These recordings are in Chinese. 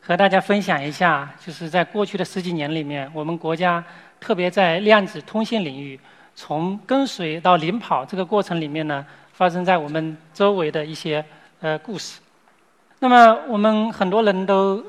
和大家分享一下，就是在过去的十几年里面，我们国家特别在量子通信领域，从跟随到领跑这个过程里面呢，发生在我们周围的一些呃故事。那么我们很多人都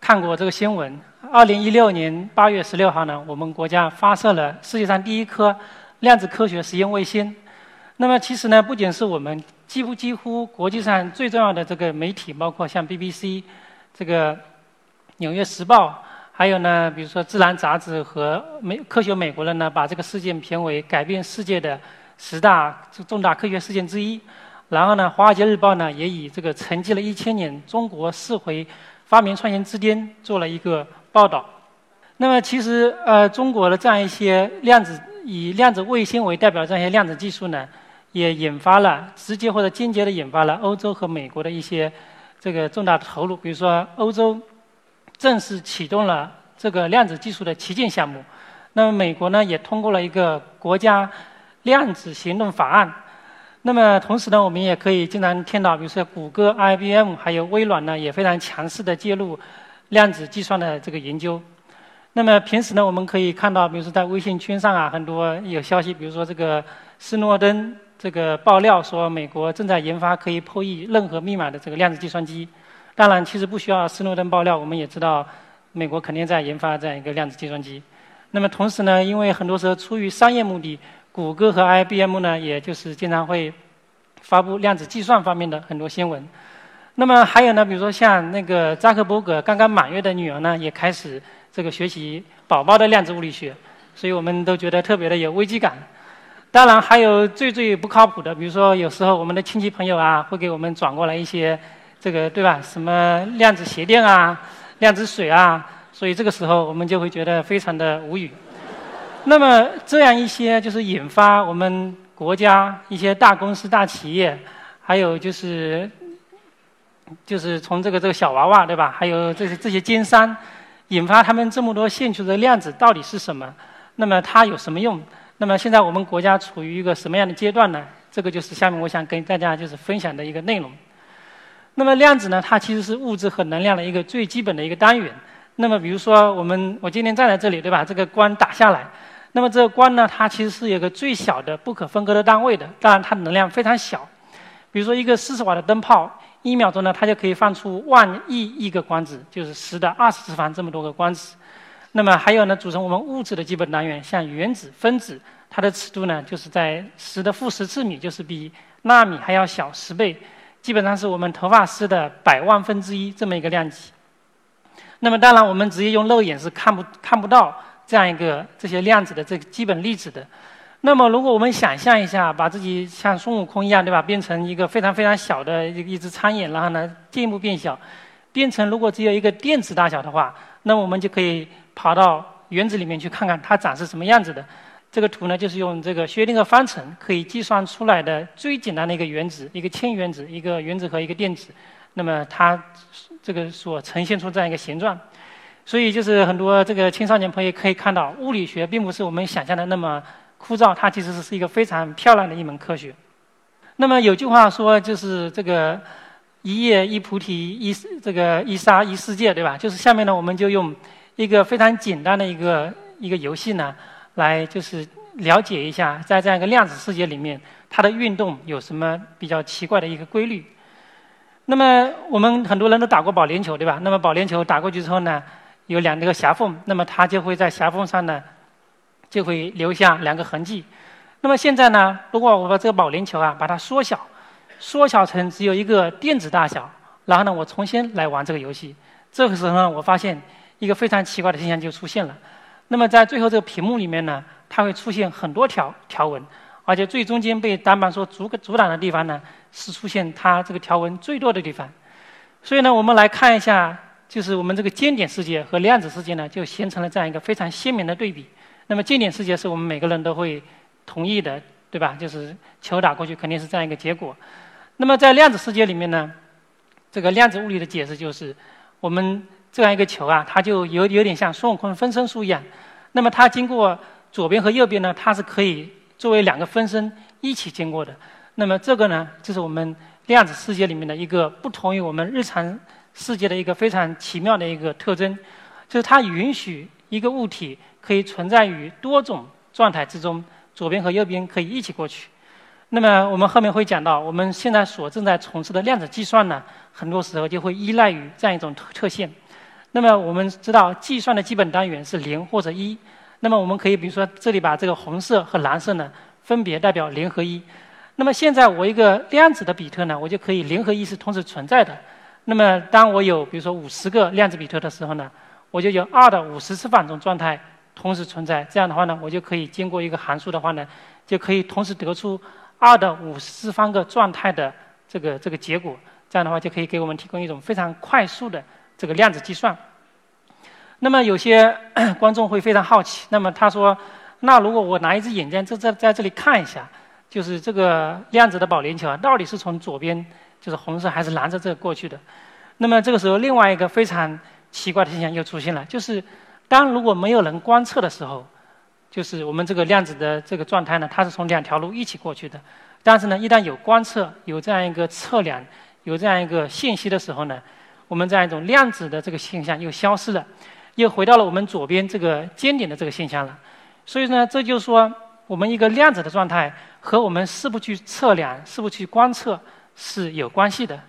看过这个新闻。二零一六年八月十六号呢，我们国家发射了世界上第一颗量子科学实验卫星。那么其实呢，不仅是我们，几乎几乎国际上最重要的这个媒体，包括像 BBC。这个《纽约时报》，还有呢，比如说《自然》杂志和美科学美国人呢，把这个事件评为改变世界的十大重大科学事件之一。然后呢，《华尔街日报》呢也以这个沉寂了一千年中国四回发明创新之巅做了一个报道。那么，其实呃，中国的这样一些量子以量子卫星为代表的这样一些量子技术呢，也引发了直接或者间接的引发了欧洲和美国的一些。这个重大的投入，比如说欧洲正式启动了这个量子技术的旗舰项目，那么美国呢也通过了一个国家量子行动法案。那么同时呢，我们也可以经常听到，比如说谷歌、IBM 还有微软呢也非常强势的介入量子计算的这个研究。那么平时呢，我们可以看到，比如说在微信圈上啊，很多有消息，比如说这个斯诺登。这个爆料说，美国正在研发可以破译任何密码的这个量子计算机。当然，其实不需要斯诺登爆料，我们也知道，美国肯定在研发这样一个量子计算机。那么同时呢，因为很多时候出于商业目的，谷歌和 IBM 呢，也就是经常会发布量子计算方面的很多新闻。那么还有呢，比如说像那个扎克伯格刚刚满月的女儿呢，也开始这个学习宝宝的量子物理学，所以我们都觉得特别的有危机感。当然，还有最最不靠谱的，比如说有时候我们的亲戚朋友啊，会给我们转过来一些这个，对吧？什么量子鞋垫啊、量子水啊，所以这个时候我们就会觉得非常的无语。那么这样一些就是引发我们国家一些大公司、大企业，还有就是就是从这个这个小娃娃，对吧？还有这些这些奸商，引发他们这么多兴趣的量子到底是什么？那么它有什么用？那么现在我们国家处于一个什么样的阶段呢？这个就是下面我想跟大家就是分享的一个内容。那么量子呢，它其实是物质和能量的一个最基本的一个单元。那么比如说我们我今天站在这里，对吧？这个光打下来，那么这个光呢，它其实是有个最小的不可分割的单位的。当然它能量非常小。比如说一个四十瓦的灯泡，一秒钟呢，它就可以放出万亿亿个光子，就是十的二十次方这么多个光子。那么还有呢，组成我们物质的基本单元，像原子、分子，它的尺度呢，就是在十的负十次米，就是比纳米还要小十倍，基本上是我们头发丝的百万分之一这么一个量级。那么当然，我们直接用肉眼是看不看不到这样一个这些量子的这个基本粒子的。那么如果我们想象一下，把自己像孙悟空一样，对吧，变成一个非常非常小的一一只苍蝇，然后呢进一步变小，变成如果只有一个电子大小的话，那我们就可以。跑到原子里面去看看它长是什么样子的。这个图呢，就是用这个薛定谔方程可以计算出来的最简单的一个原子，一个氢原子，一个原子和一个电子。那么它这个所呈现出这样一个形状。所以就是很多这个青少年朋友可以看到，物理学并不是我们想象的那么枯燥，它其实是一个非常漂亮的一门科学。那么有句话说，就是这个一叶一菩提一这个一沙一世界，对吧？就是下面呢，我们就用。一个非常简单的一个一个游戏呢，来就是了解一下，在这样一个量子世界里面，它的运动有什么比较奇怪的一个规律。那么我们很多人都打过保龄球，对吧？那么保龄球打过去之后呢，有两个狭缝，那么它就会在狭缝上呢，就会留下两个痕迹。那么现在呢，如果我把这个保龄球啊，把它缩小，缩小成只有一个电子大小，然后呢，我重新来玩这个游戏，这个时候呢，我发现。一个非常奇怪的现象就出现了，那么在最后这个屏幕里面呢，它会出现很多条条纹，而且最中间被单板所阻阻挡的地方呢，是出现它这个条纹最多的地方。所以呢，我们来看一下就是我们这个尖点世界和量子世界呢，就形成了这样一个非常鲜明的对比。那么尖点世界是我们每个人都会同意的，对吧？就是球打过去肯定是这样一个结果。那么在量子世界里面呢，这个量子物理的解释就是，我们这样一个球啊，它就有有点像孙悟空分身术一样。那么它经过左边和右边呢，它是可以作为两个分身一起经过的。那么这个呢，就是我们量子世界里面的一个不同于我们日常世界的一个非常奇妙的一个特征，就是它允许一个物体可以存在于多种状态之中，左边和右边可以一起过去。那么我们后面会讲到，我们现在所正在从事的量子计算呢，很多时候就会依赖于这样一种特特性。那么我们知道，计算的基本单元是零或者一。那么我们可以比如说，这里把这个红色和蓝色呢，分别代表零和一。那么现在我一个量子的比特呢，我就可以零和一是同时存在的。那么当我有比如说五十个量子比特的时候呢，我就有二的五十次方种状态同时存在。这样的话呢，我就可以经过一个函数的话呢，就可以同时得出。二的五十次方个状态的这个这个结果，这样的话就可以给我们提供一种非常快速的这个量子计算。那么有些 观众会非常好奇，那么他说，那如果我拿一只眼睛在在在这里看一下，就是这个量子的保龄球啊，到底是从左边就是红色还是蓝色这过去的？那么这个时候另外一个非常奇怪的现象又出现了，就是当如果没有人观测的时候。就是我们这个量子的这个状态呢，它是从两条路一起过去的。但是呢，一旦有观测、有这样一个测量、有这样一个信息的时候呢，我们这样一种量子的这个现象又消失了，又回到了我们左边这个尖点的这个现象了。所以呢，这就是说，我们一个量子的状态和我们是不去测量、是不去观测是有关系的。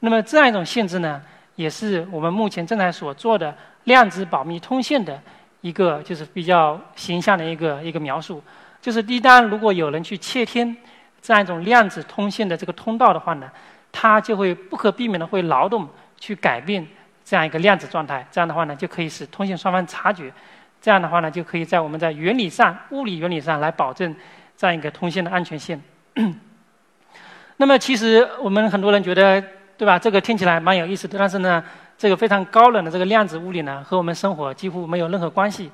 那么这样一种性质呢，也是我们目前正在所做的量子保密通信的。一个就是比较形象的一个一个描述，就是一旦如果有人去窃听这样一种量子通信的这个通道的话呢，它就会不可避免的会劳动去改变这样一个量子状态，这样的话呢就可以使通信双方察觉，这样的话呢就可以在我们在原理上、物理原理上来保证这样一个通信的安全性。那么其实我们很多人觉得，对吧？这个听起来蛮有意思的，但是呢。这个非常高冷的这个量子物理呢，和我们生活几乎没有任何关系。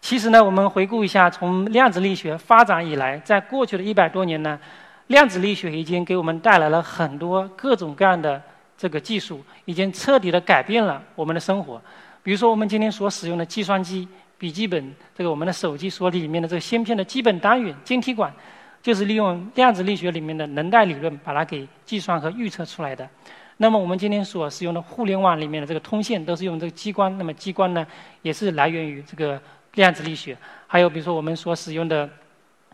其实呢，我们回顾一下，从量子力学发展以来，在过去的一百多年呢，量子力学已经给我们带来了很多各种各样的这个技术，已经彻底的改变了我们的生活。比如说，我们今天所使用的计算机、笔记本，这个我们的手机所里面的这个芯片的基本单元晶体管，就是利用量子力学里面的能带理论把它给计算和预测出来的。那么我们今天所使用的互联网里面的这个通信都是用这个激光，那么激光呢也是来源于这个量子力学。还有比如说我们所使用的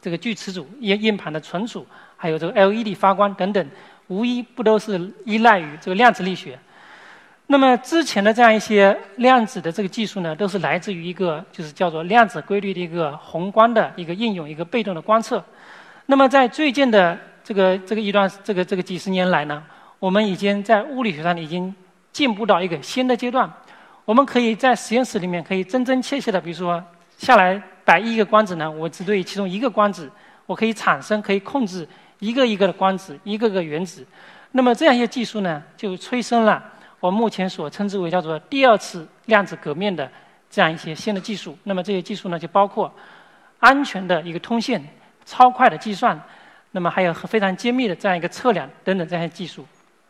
这个锯齿组、硬硬盘的存储，还有这个 LED 发光等等，无一不都是依赖于这个量子力学。那么之前的这样一些量子的这个技术呢，都是来自于一个就是叫做量子规律的一个宏观的一个应用，一个被动的观测。那么在最近的这个这个一段这个这个几十年来呢？我们已经在物理学上已经进步到一个新的阶段，我们可以在实验室里面可以真真切切的，比如说下来摆一个光子呢，我只对其中一个光子，我可以产生可以控制一个一个的光子，一个个原子。那么这样一些技术呢，就催生了我目前所称之为叫做第二次量子革命的这样一些新的技术。那么这些技术呢，就包括安全的一个通信、超快的计算，那么还有非常精密的这样一个测量等等这样一些技术。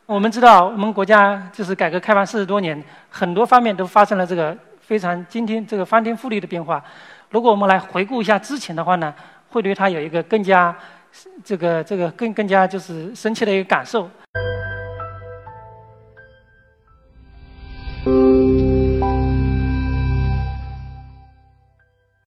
我们知道，我们国家就是改革开放四十多年，很多方面都发生了这个非常今天、这个翻天覆地的变化。如果我们来回顾一下之前的话呢，会对它有一个更加这个这个更更加就是深切的一个感受。